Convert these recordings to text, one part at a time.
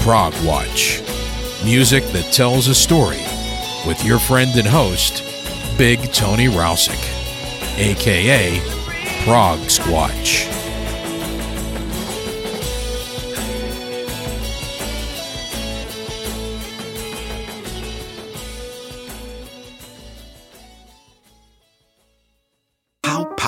Prog Watch. Music that tells a story with your friend and host, Big Tony Rousick, aka Prog Squatch.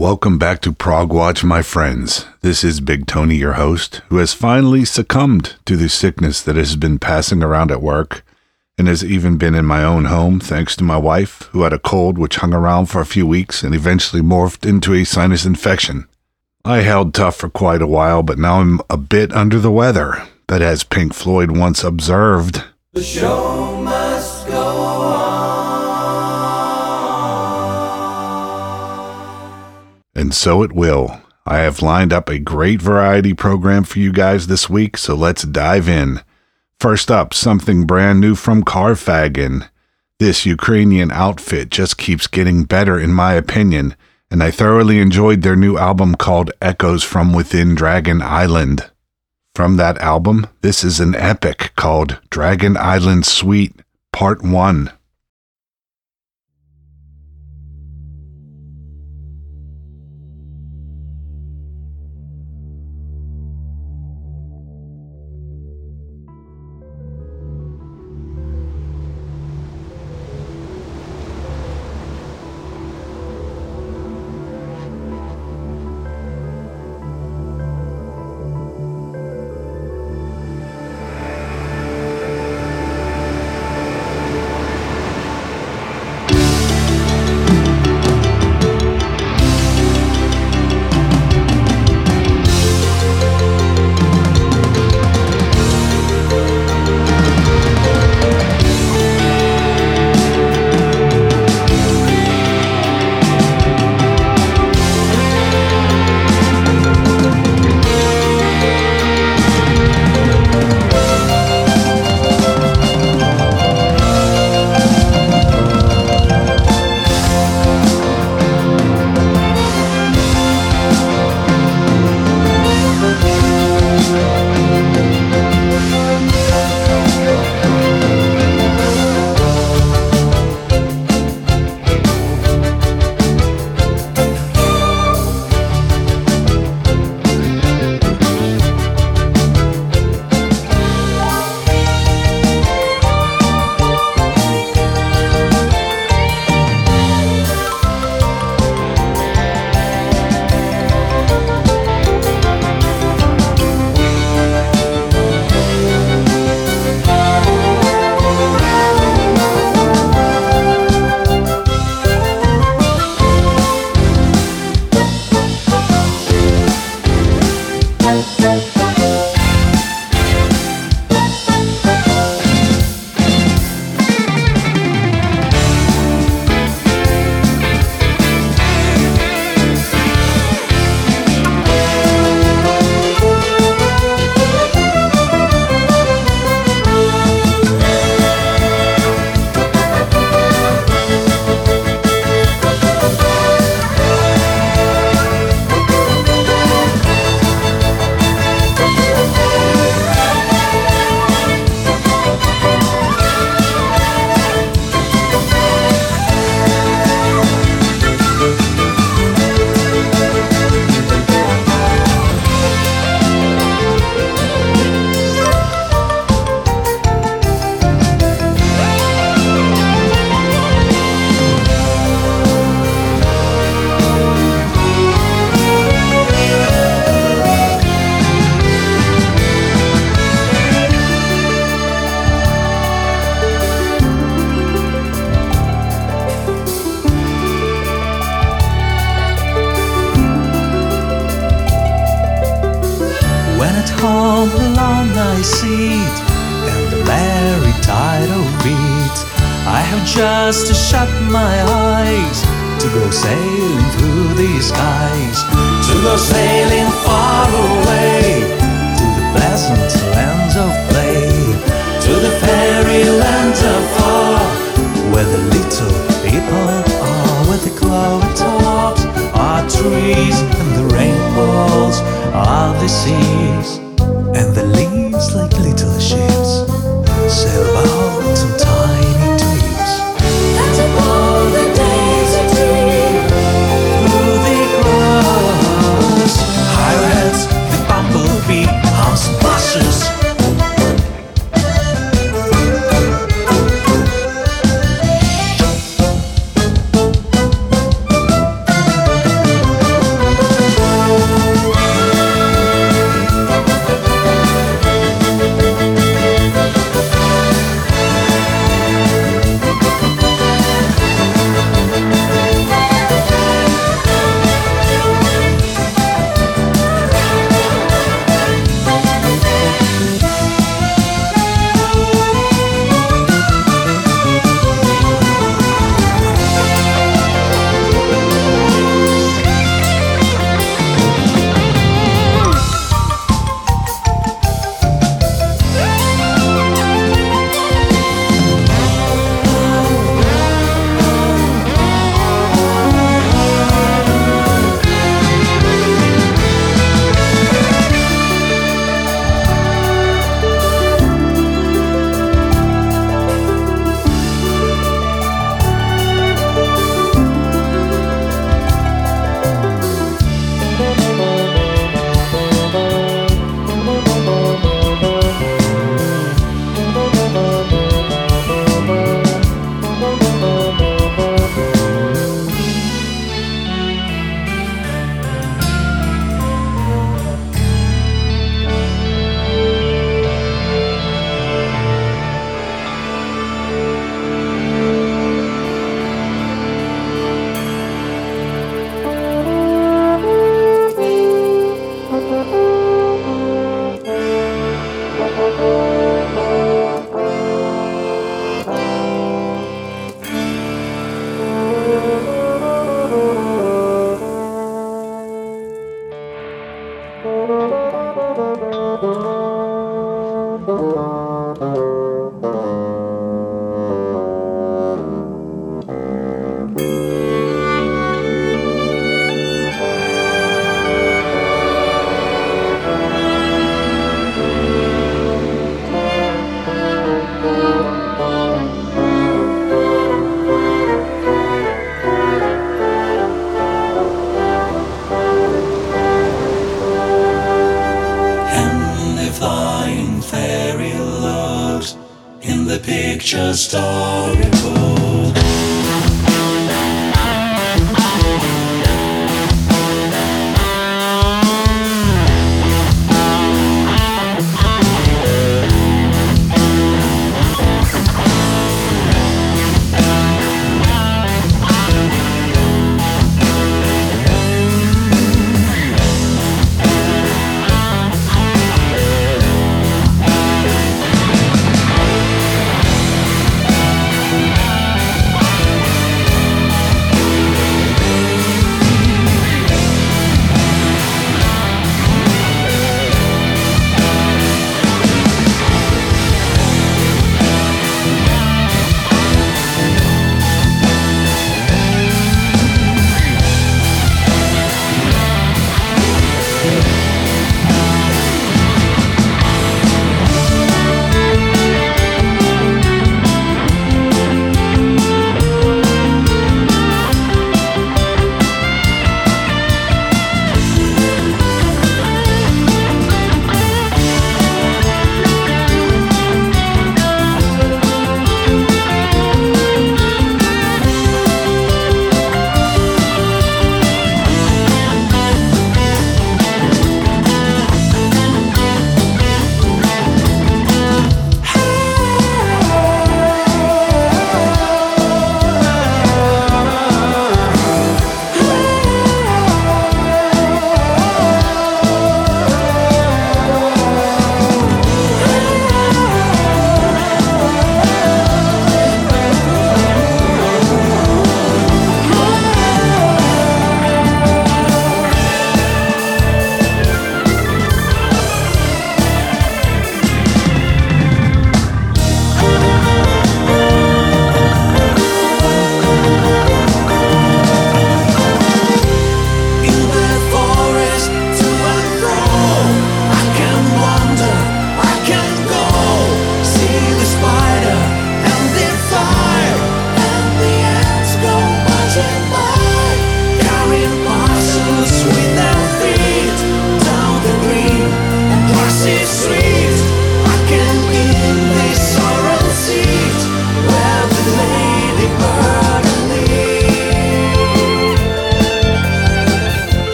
Welcome back to Prog Watch, my friends. This is Big Tony, your host, who has finally succumbed to the sickness that has been passing around at work and has even been in my own home thanks to my wife, who had a cold which hung around for a few weeks and eventually morphed into a sinus infection. I held tough for quite a while, but now I'm a bit under the weather. But as Pink Floyd once observed, And so it will. I have lined up a great variety program for you guys this week, so let's dive in. First up, something brand new from Karfagen. This Ukrainian outfit just keeps getting better, in my opinion, and I thoroughly enjoyed their new album called Echoes from Within Dragon Island. From that album, this is an epic called Dragon Island Suite Part 1. Just to shut my eyes to go sailing through the skies, to go sailing far away to the pleasant lands of play, to the fairy lands afar, where the little people are, where the clover tops are trees and the rainbows are the seas,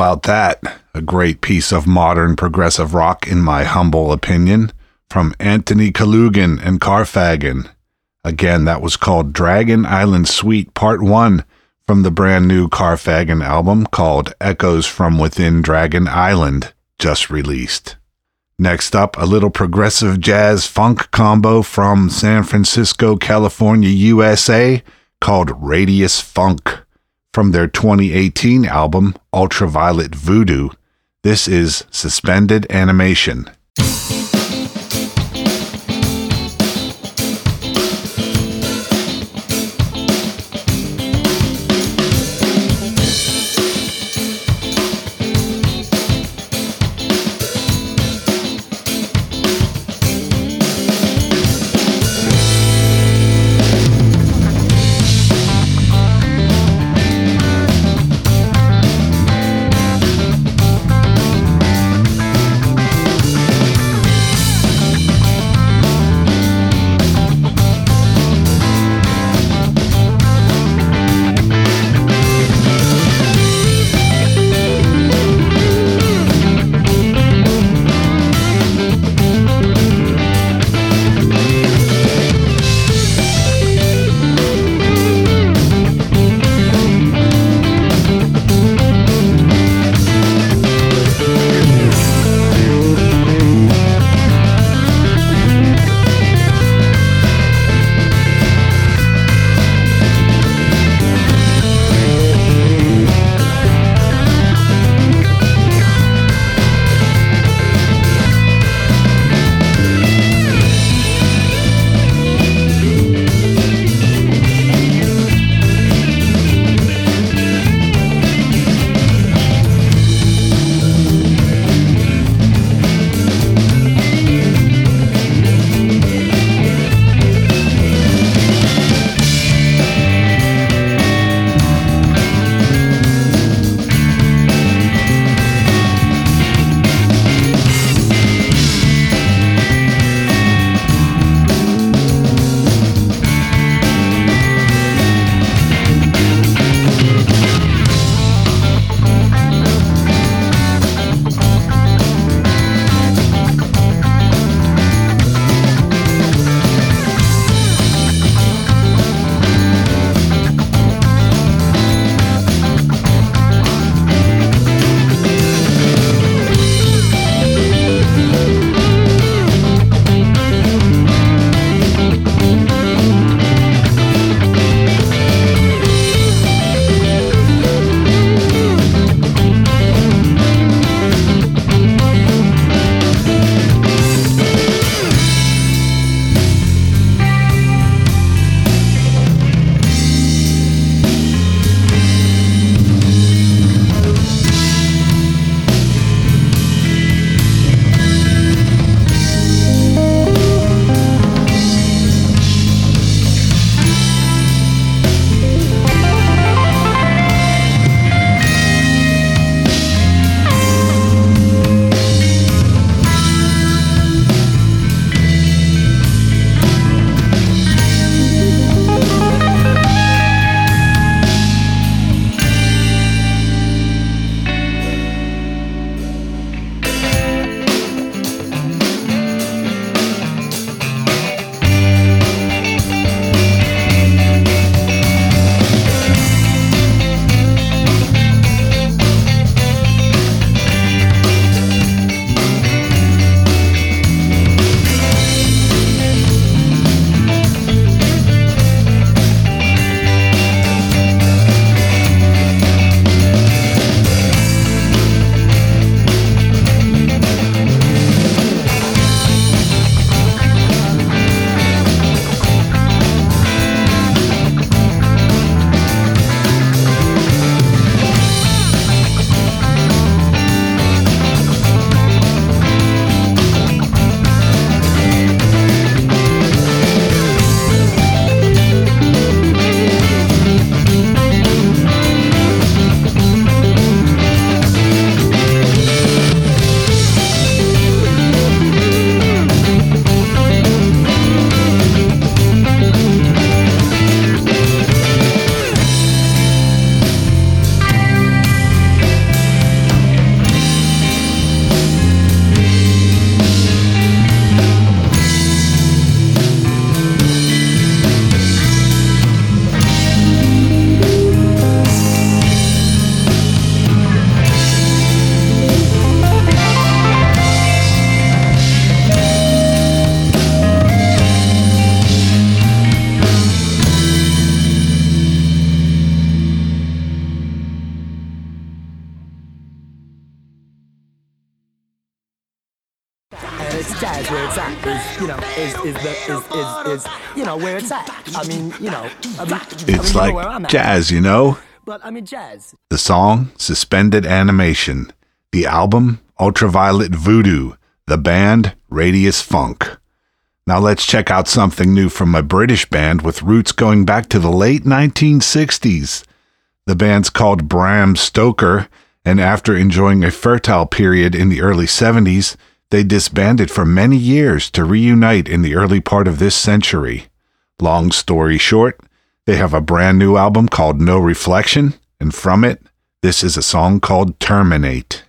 about that? A great piece of modern progressive rock, in my humble opinion, from Anthony Kalugin and Karfagen. Again, that was called Dragon Island Suite Part 1 from the brand new Karfagen album called Echoes from Within Dragon Island, just released. Next up, a little progressive jazz funk combo from San Francisco, California, USA called Radius Funk from their 2018 album Ultraviolet Voodoo. This is Suspended Animation. Jazz, you know? But I mean jazz. The song, Suspended Animation. The album, Ultraviolet Voodoo. The band, Radius Funk. Now let's check out something new from a British band with roots going back to the late 1960s. The band's called Bram Stoker, and after enjoying a fertile period in the early 70s, they disbanded for many years to reunite in the early part of this century. Long story short, they have a brand new album called No Reflection, and from it, this is a song called Terminate.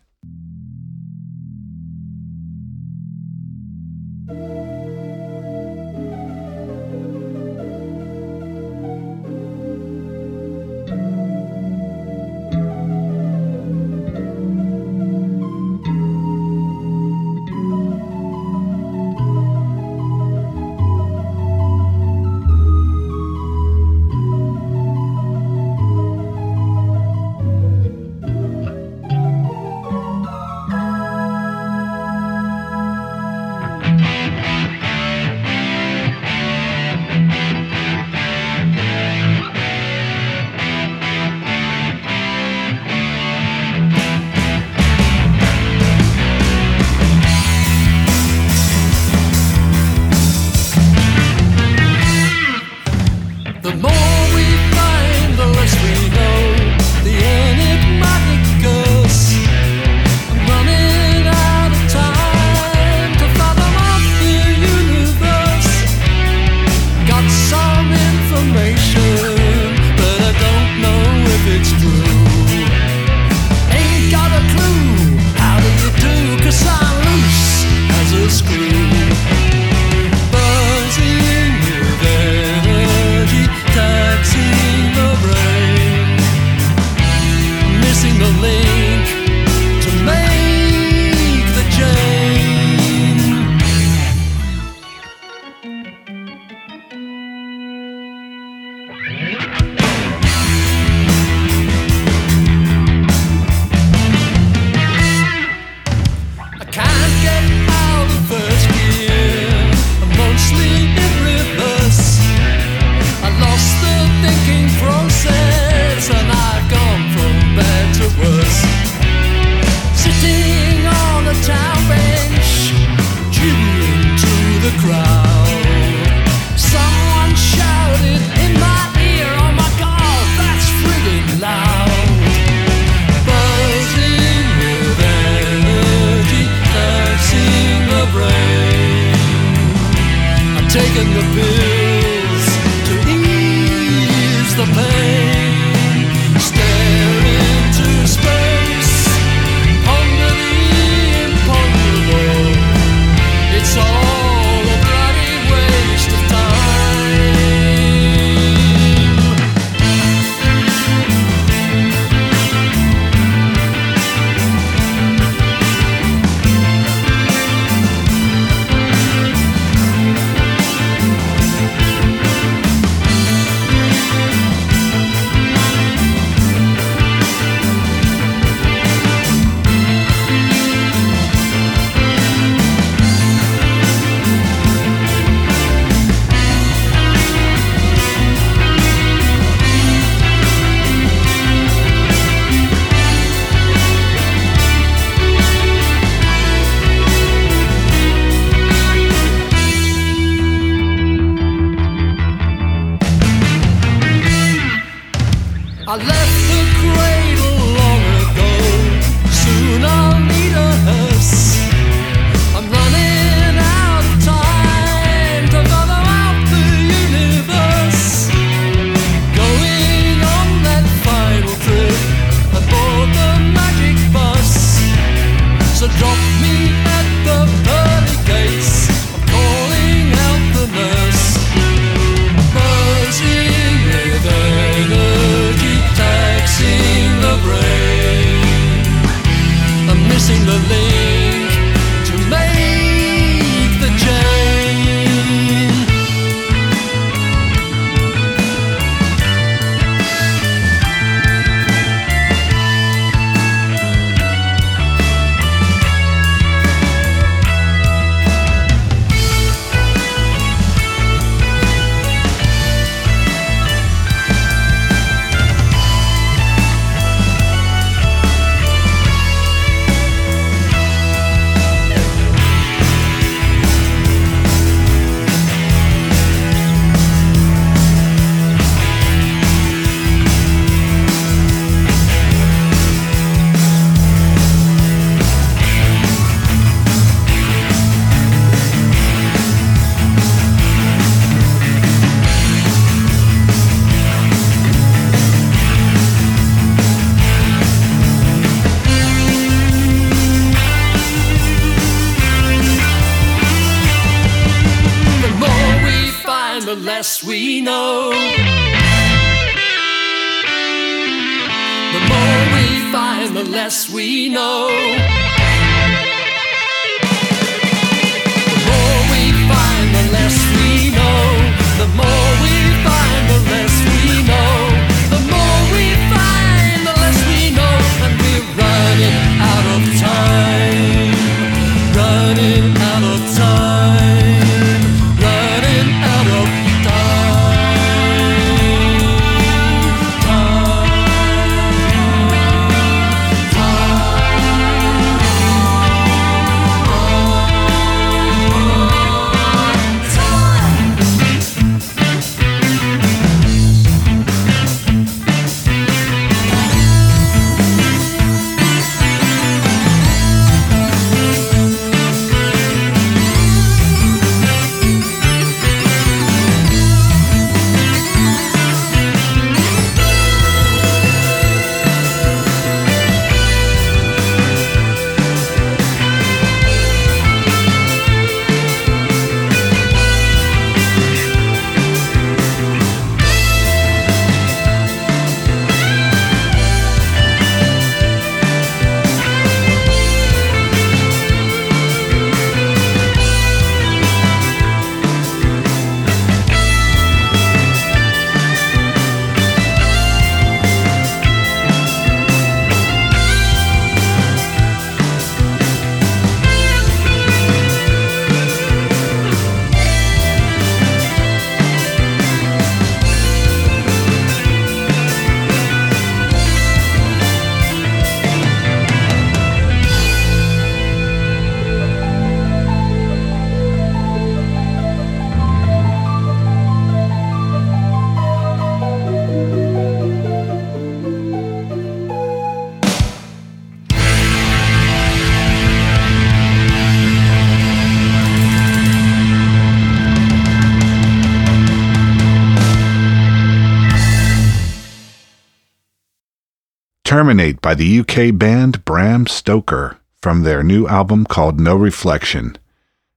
Terminate by the UK band Bram Stoker from their new album called No Reflection.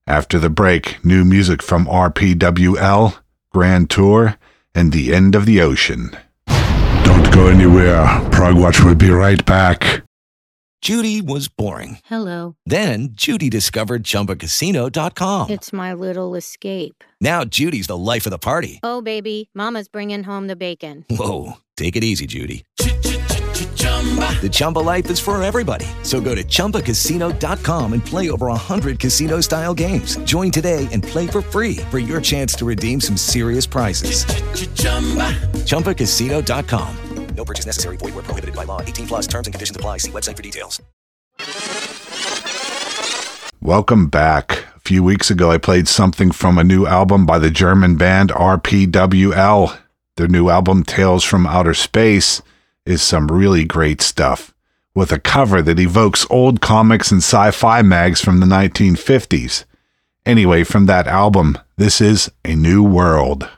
After the break, new music from RPWL, Grand Tour, and The End of the Ocean. Don't go anywhere. Prog Watch will be right back. Judy was boring. Hello. Then Judy discovered ChumbaCasino.com. It's my little escape. Now Judy's the life of the party. Oh, baby, Mama's bringing home the bacon. Whoa, take it easy, Judy. The Chumba life is for everybody. So go to ChumbaCasino.com and play over 100 casino style games. Join today and play for free for your chance to redeem some serious prizes. ChumbaCasino.com. No purchase necessary. Void where prohibited by law. 18 plus terms and conditions apply. See website for details. Welcome back. A few weeks ago, I played something from a new album by the German band RPWL. Their new album, Tales from Outer Space, is some really great stuff, with a cover that evokes old comics and sci fi mags from the 1950s. Anyway, from that album, this is A New World.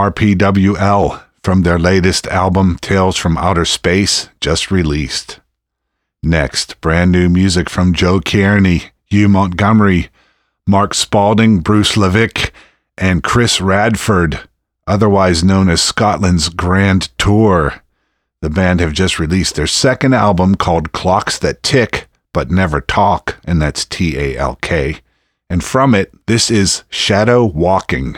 RPWL from their latest album, Tales from Outer Space, just released. Next, brand new music from Joe Cairney, Hugh Montgomery, Mark Spalding, Bruce Levick, and Chris Radford, otherwise known as Scotland's Grand Tour. The band have just released their second album called Clocks That Tick But Never Talk, and that's T A L K. And from it, this is Shadow Walking.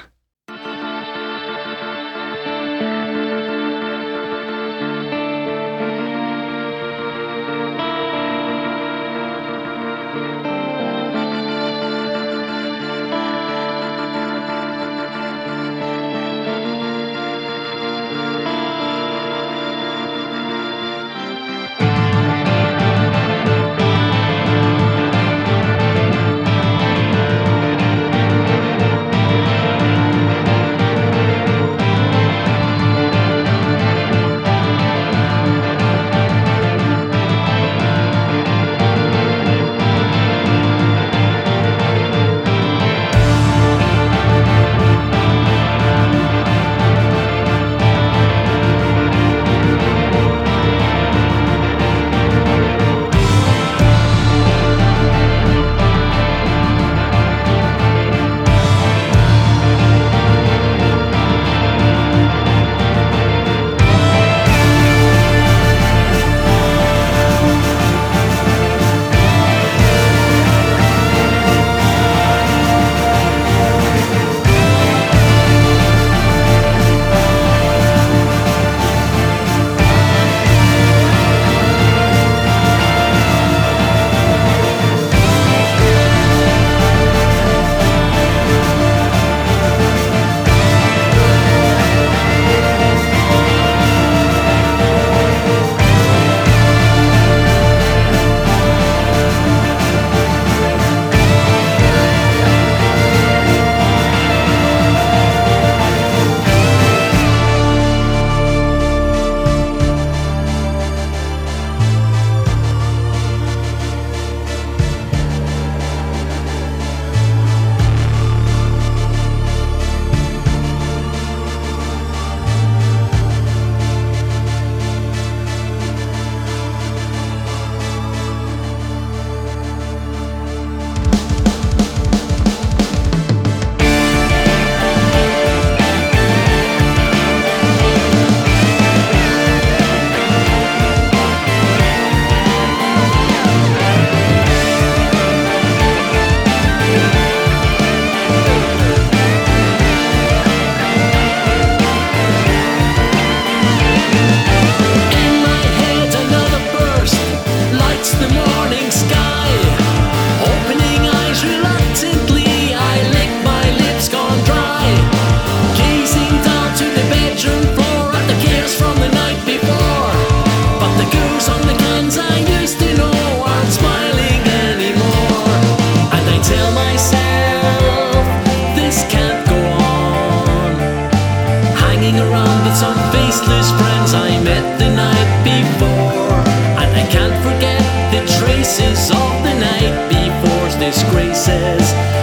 faces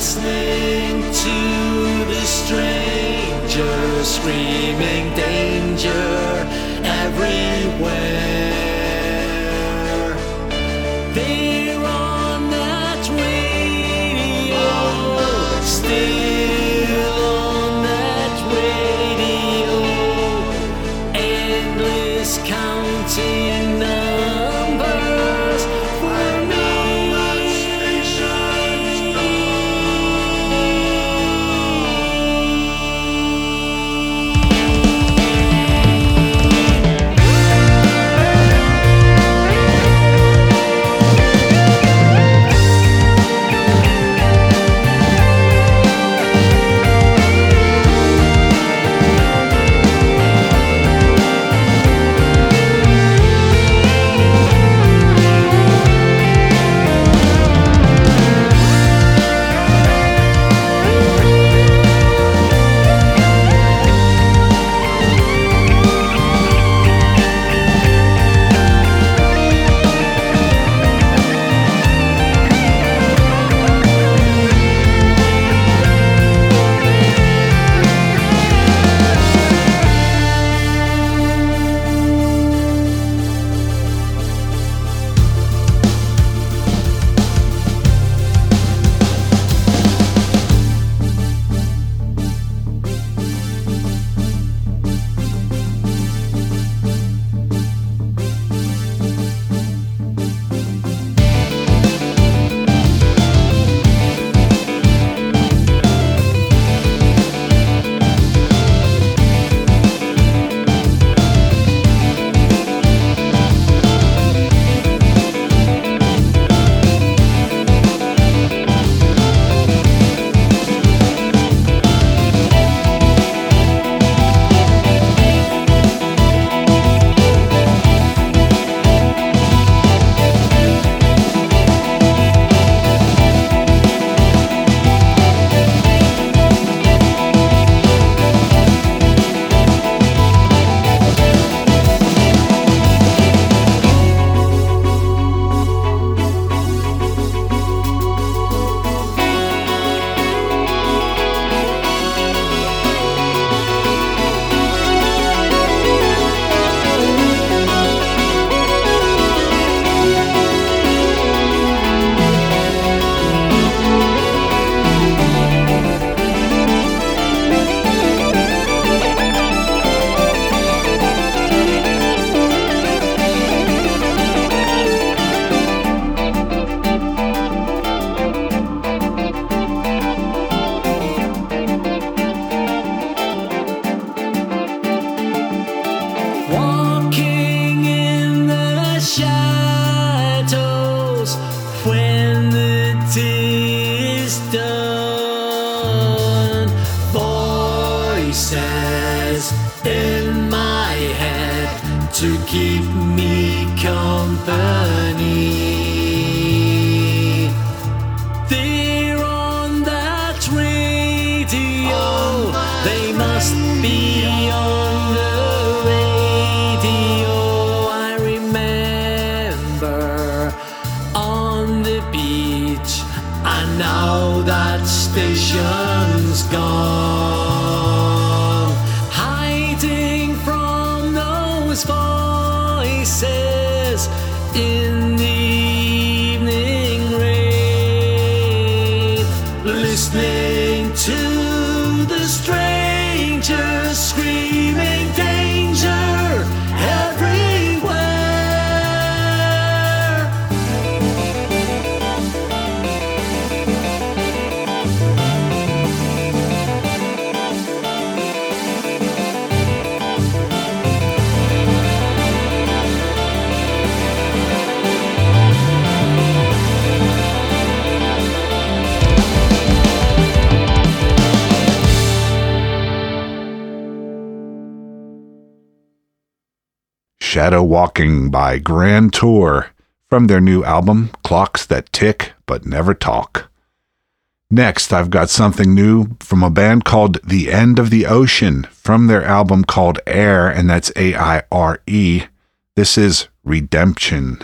Listening to the strangers screaming danger everywhere. Shadow Walking by Grand Tour from their new album, Clocks That Tick But Never Talk. Next, I've got something new from a band called The End of the Ocean from their album called Aire, and that's A I R E. This is Redemption.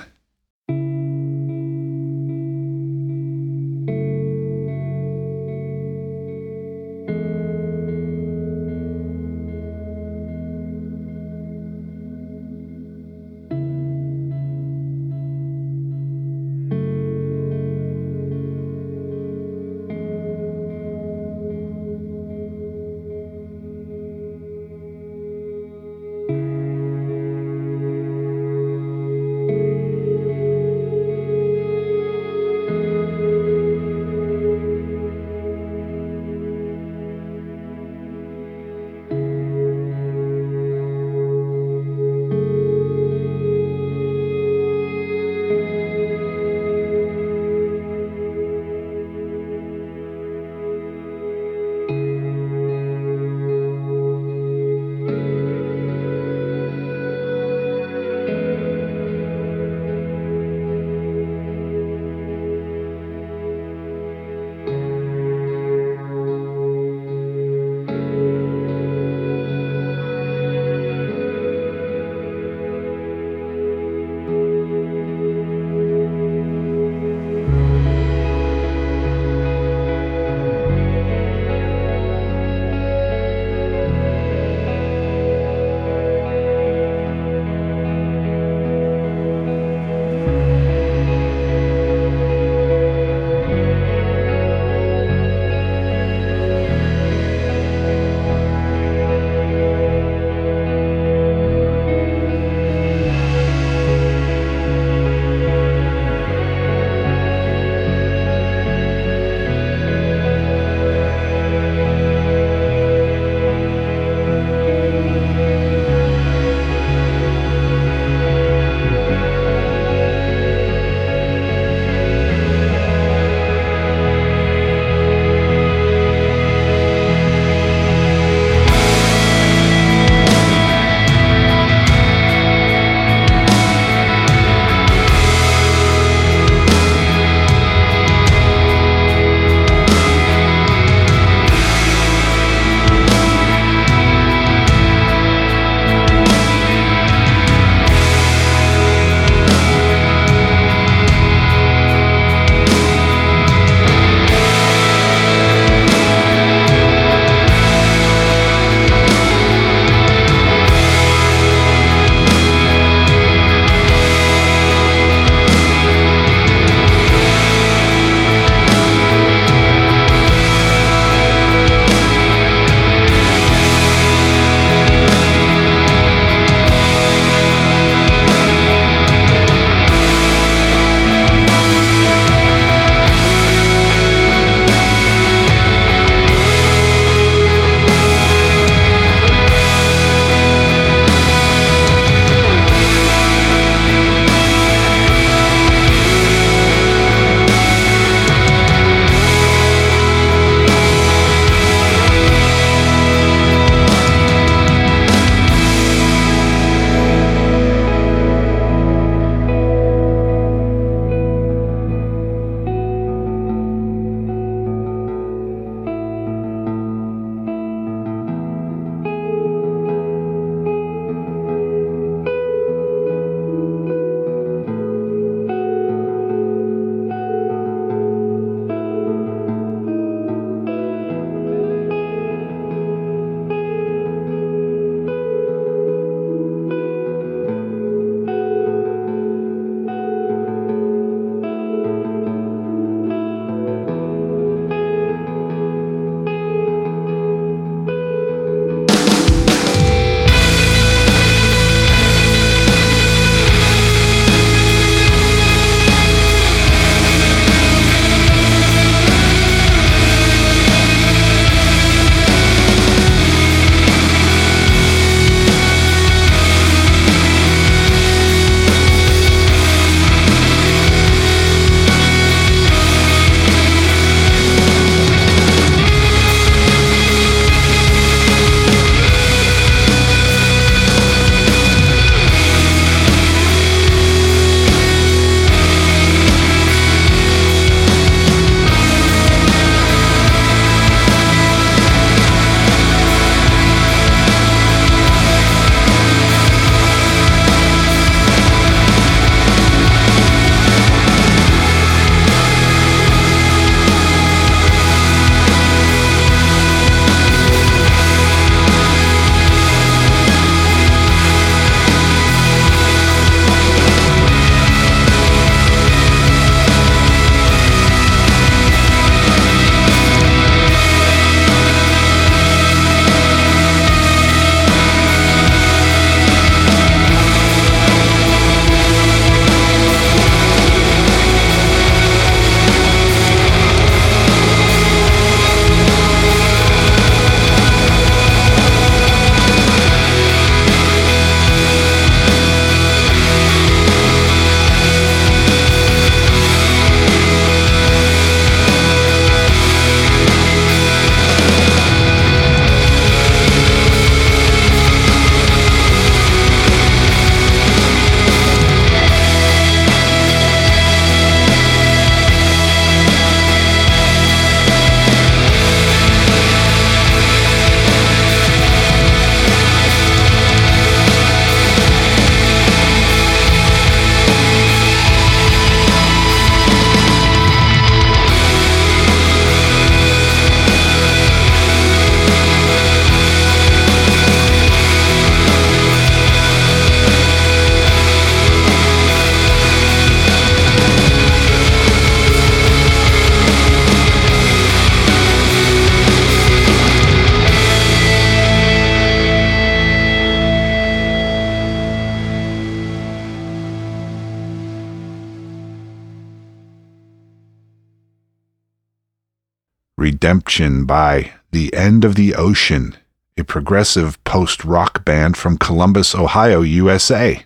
Redemption by The End of the Ocean, a progressive post rock band from Columbus, Ohio, USA.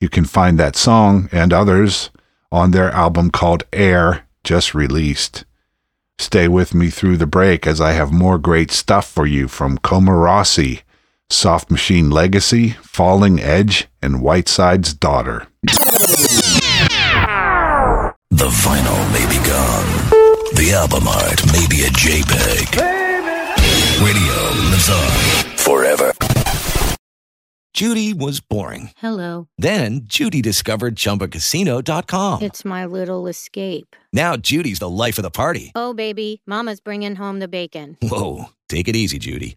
You can find that song and others on their album called Aire, just released. Stay with me through the break as I have more great stuff for you from Coma Rossi, Soft Machine Legacy, Falling Edge, and Whiteside's Daughter. The vinyl may be gone. The album art may be a JPEG. Radio lives on forever. Judy was boring. Hello. Then Judy discovered ChumbaCasino.com. It's my little escape. Now Judy's the life of the party. Oh, baby, Mama's bringing home the bacon. Whoa, take it easy, Judy.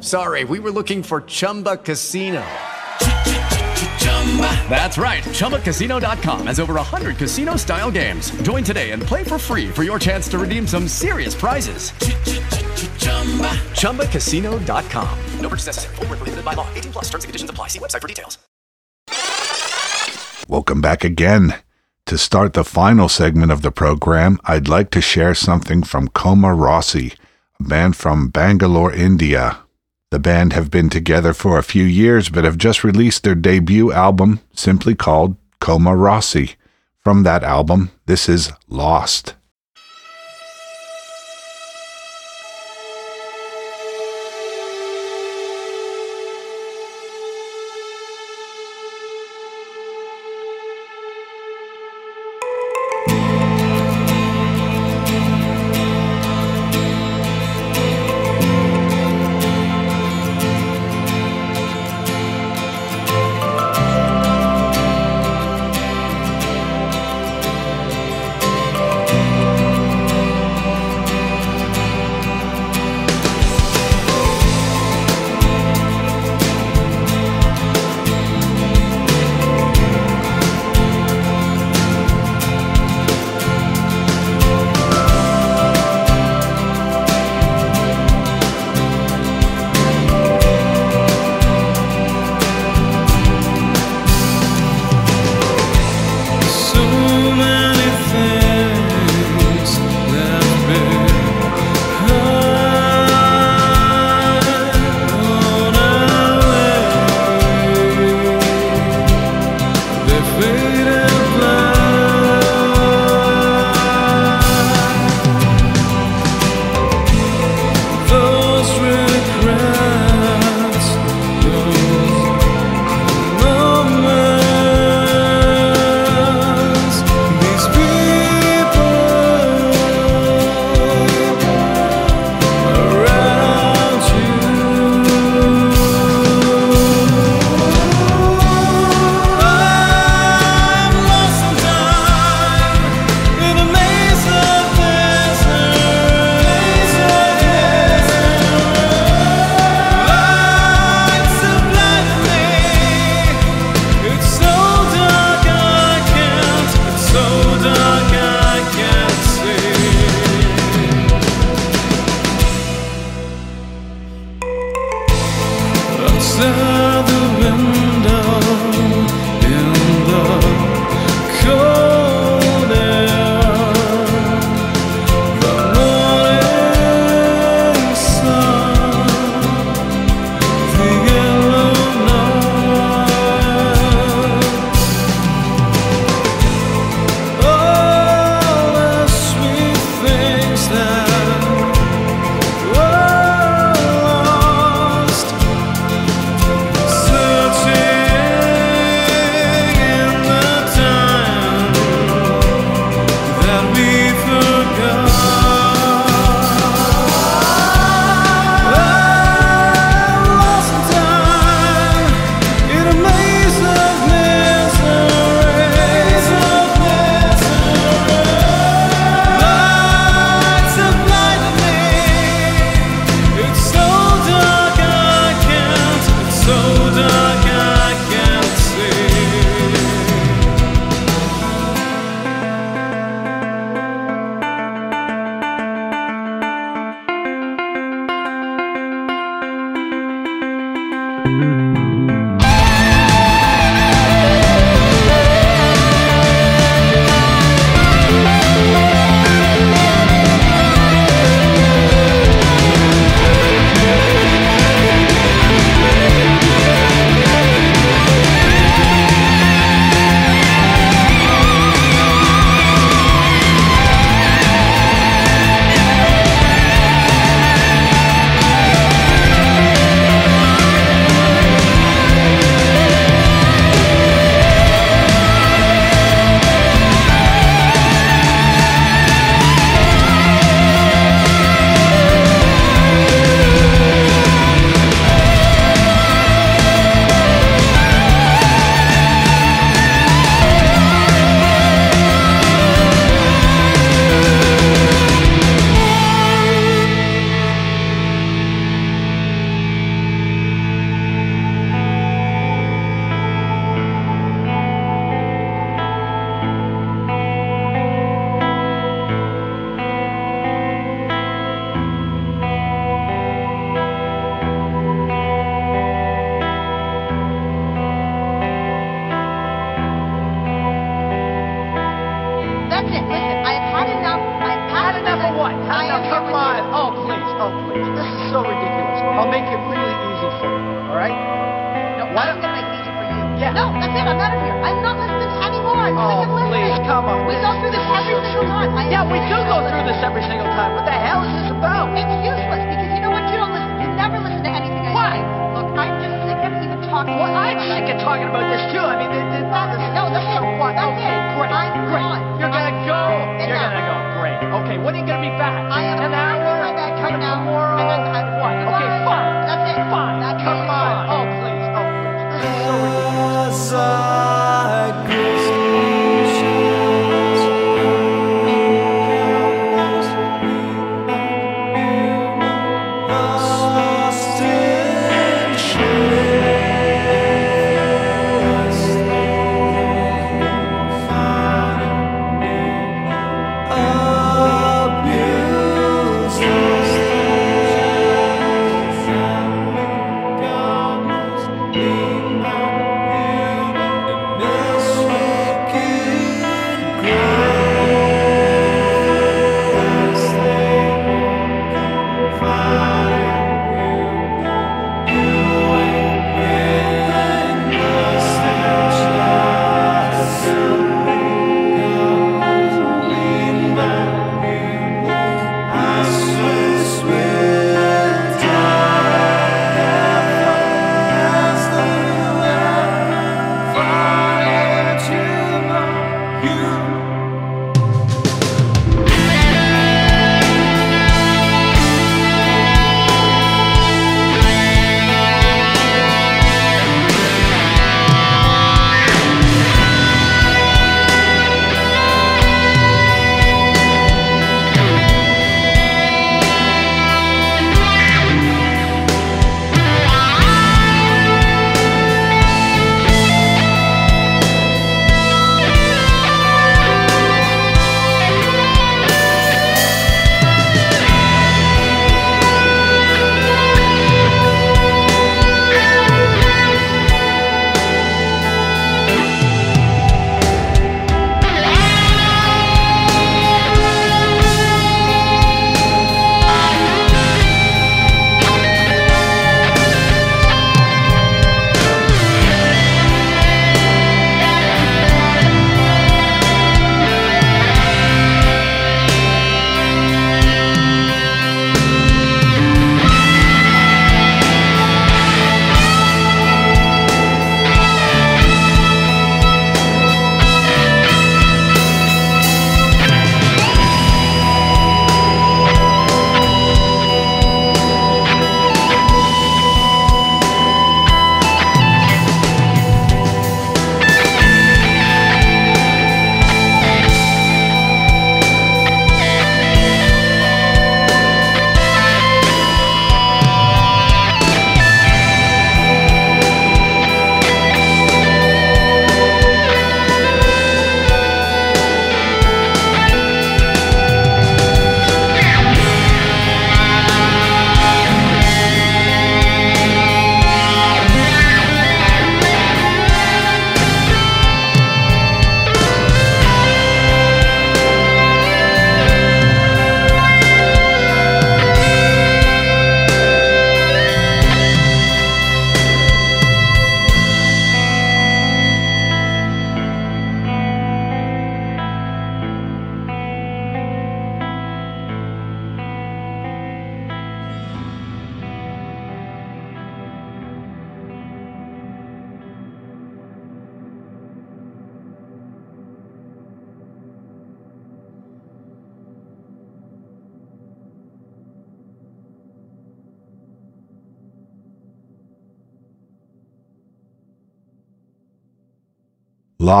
sorry. We were looking for Chumba Casino. That's right. ChumbaCasino.com has over 100 casino style games. Join today and play for free for your chance to redeem some serious prizes. ChumbaCasino.com. No purchase necessary. Void where prohibited by law. 18 plus terms and conditions apply. See website for details. Welcome back again. To start the final segment of the program, I'd like to share something from Coma Rossi, a band from Bangalore, India. The band have been together for a few years but have just released their debut album, simply called Coma Rossi. From that album, this is Lost.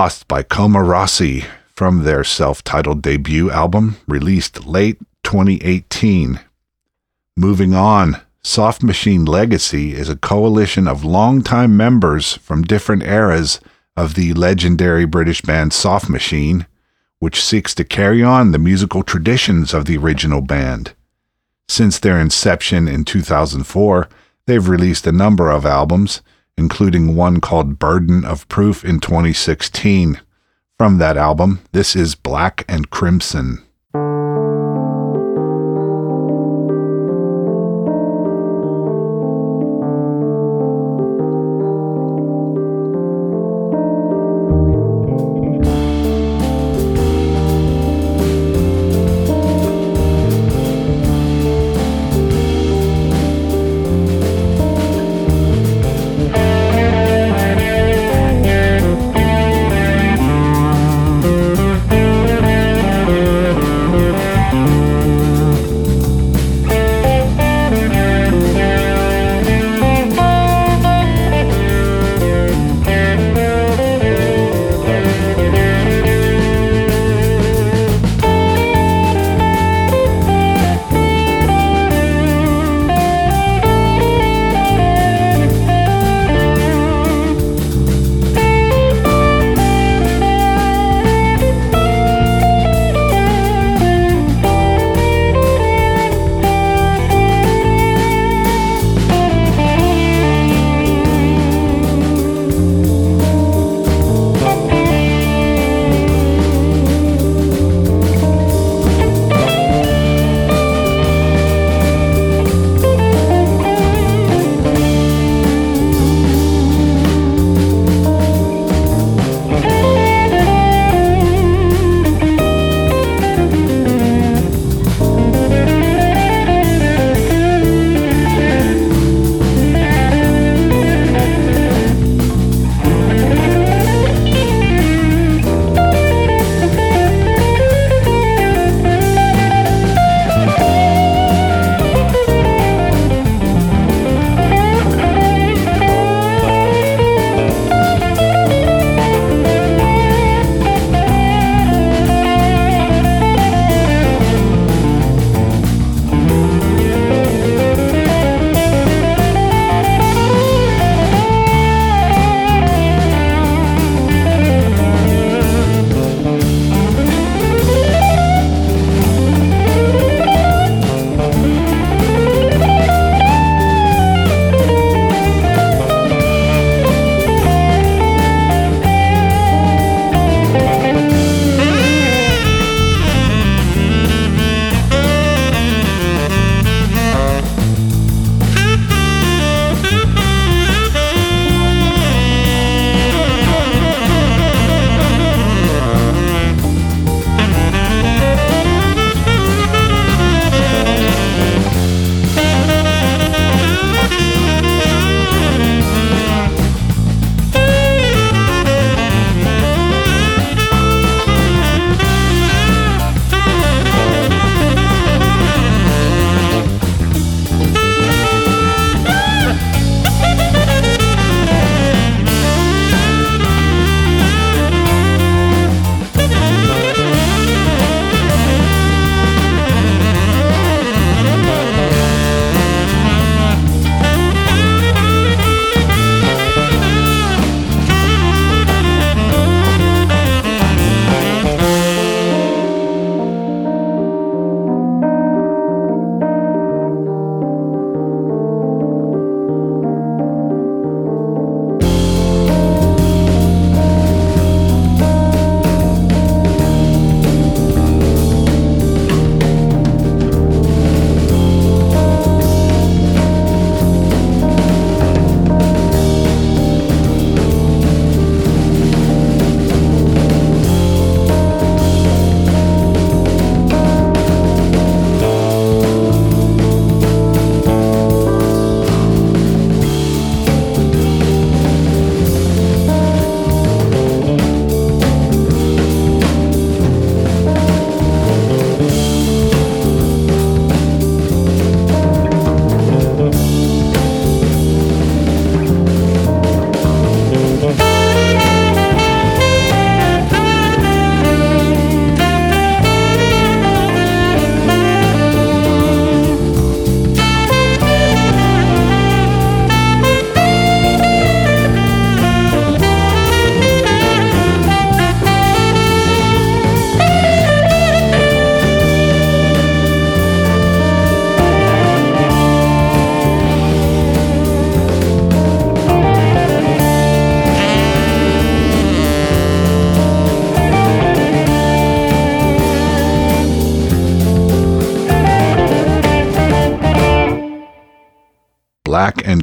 Lost by Coma Rossi from their self titled debut album, released late 2018. Moving on, Soft Machine Legacy is a coalition of longtime members from different eras of the legendary British band Soft Machine, which seeks to carry on the musical traditions of the original band. Since their inception in 2004, they've released a number of albums, including one called Burden of Proof in 2016. From that album, this is Black and Crimson.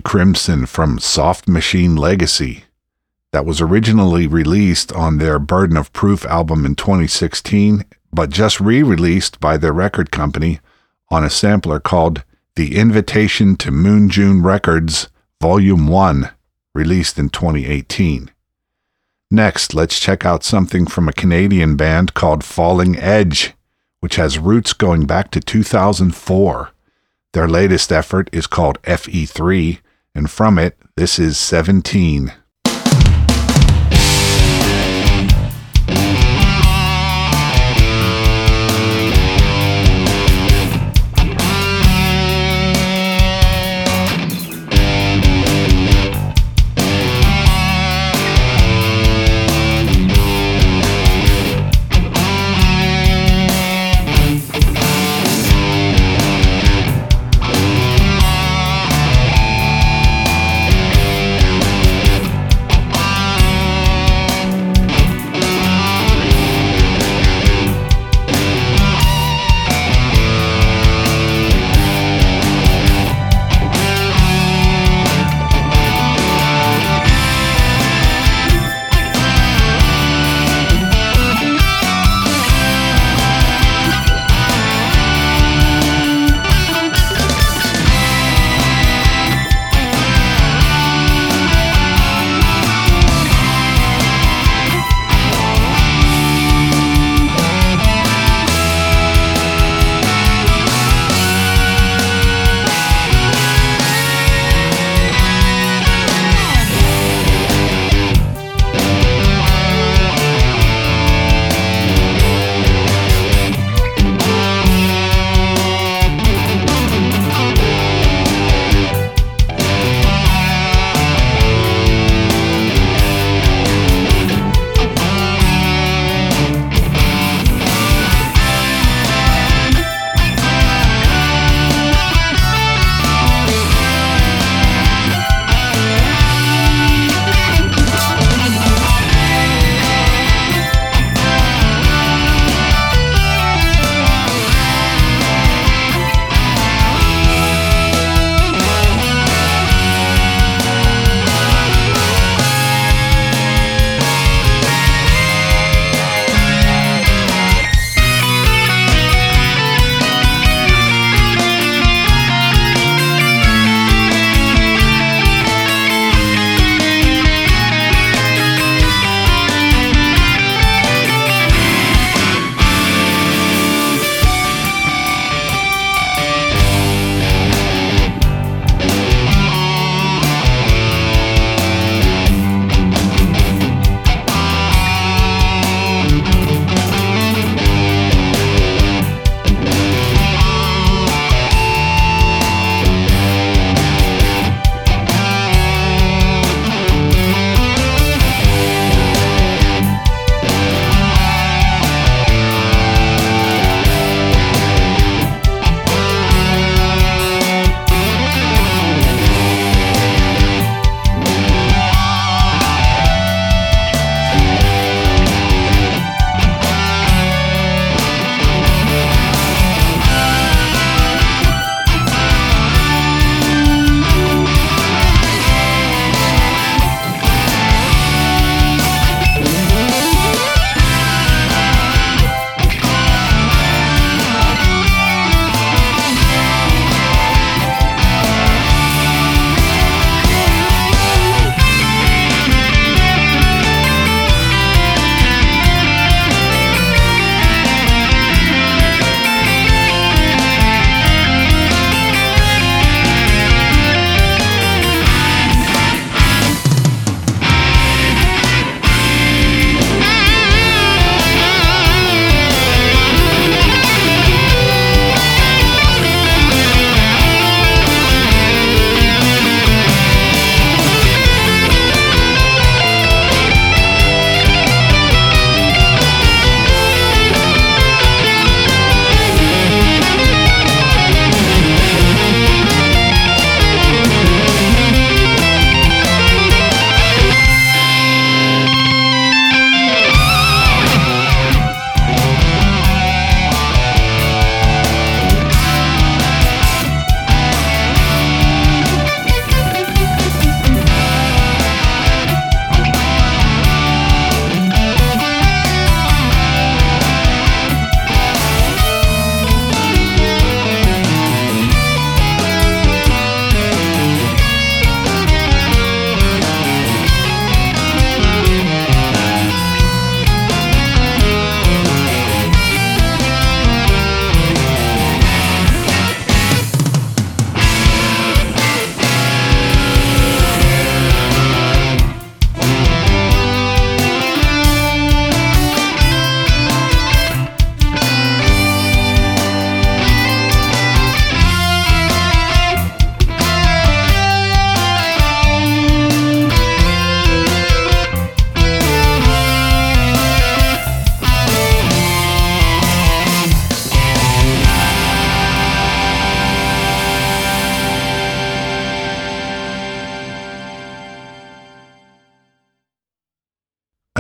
Crimson from Soft Machine Legacy. That was originally released on their Burden of Proof album in 2016, but just re released by their record company on a sampler called The Invitation to MoonJune Records, Volume 1, released in 2018. Next, let's check out something from a Canadian band called Falling Edge, which has roots going back to 2004. Their latest effort is called FE3, and from it, this is 17.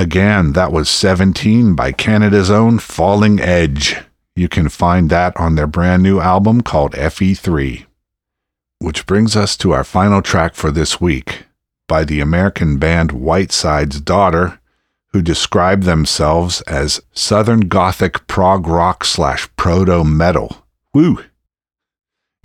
Again, that was 17 by Canada's own Falling Edge. You can find that on their brand new album called FE3. Which brings us to our final track for this week by the American band Whiteside's Daughter, who describe themselves as Southern Gothic prog rock slash proto metal. Woo!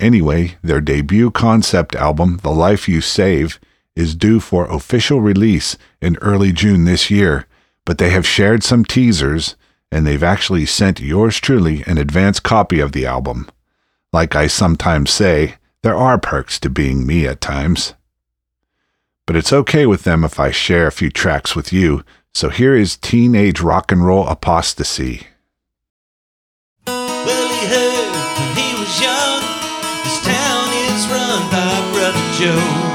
Anyway, their debut concept album, The Life You Save, is due for official release in early June this year, but they have shared some teasers and they've actually sent yours truly an advance copy of the album. Like I sometimes say, there are perks to being me at times. But it's okay with them if I share a few tracks with you, so here is Teenage Rock and Roll Apostasy. Well, he heard when he was young, this town is run by Brother Joe.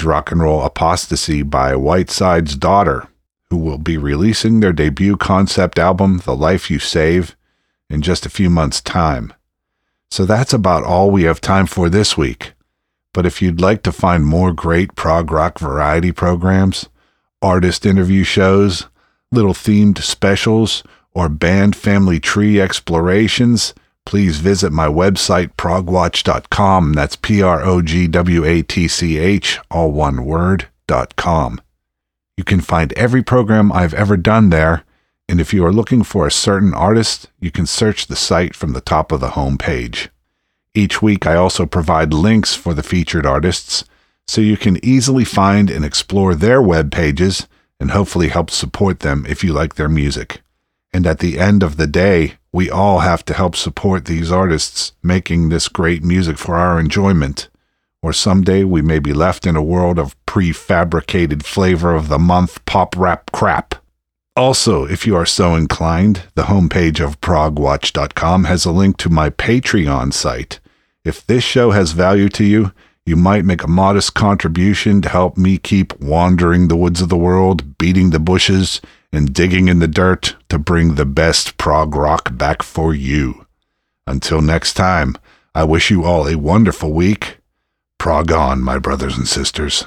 Teenage Rock and Roll Apostasy by Whiteside's Daughter, who will be releasing their debut concept album, The Life You Save, in just a few months' time. So that's about all we have time for this week. But if you'd like to find more great prog rock variety programs, artist interview shows, little themed specials, or band family tree explorations, please visit my website progwatch.com. That's P R O G W A T C H, all one word, dot com. You can find every program I've ever done there, and if you are looking for a certain artist, you can search the site from the top of the home page. Each week, I also provide links for the featured artists so you can easily find and explore their web pages and hopefully help support them if you like their music. And at the end of the day, we all have to help support these artists making this great music for our enjoyment. Or someday we may be left in a world of prefabricated flavor of the month pop rap crap. Also, if you are so inclined, the homepage of progwatch.com has a link to my Patreon site. If this show has value to you, you might make a modest contribution to help me keep wandering the woods of the world, beating the bushes, and digging in the dirt to bring the best prog rock back for you. Until next time, I wish you all a wonderful week. Prog on, my brothers and sisters.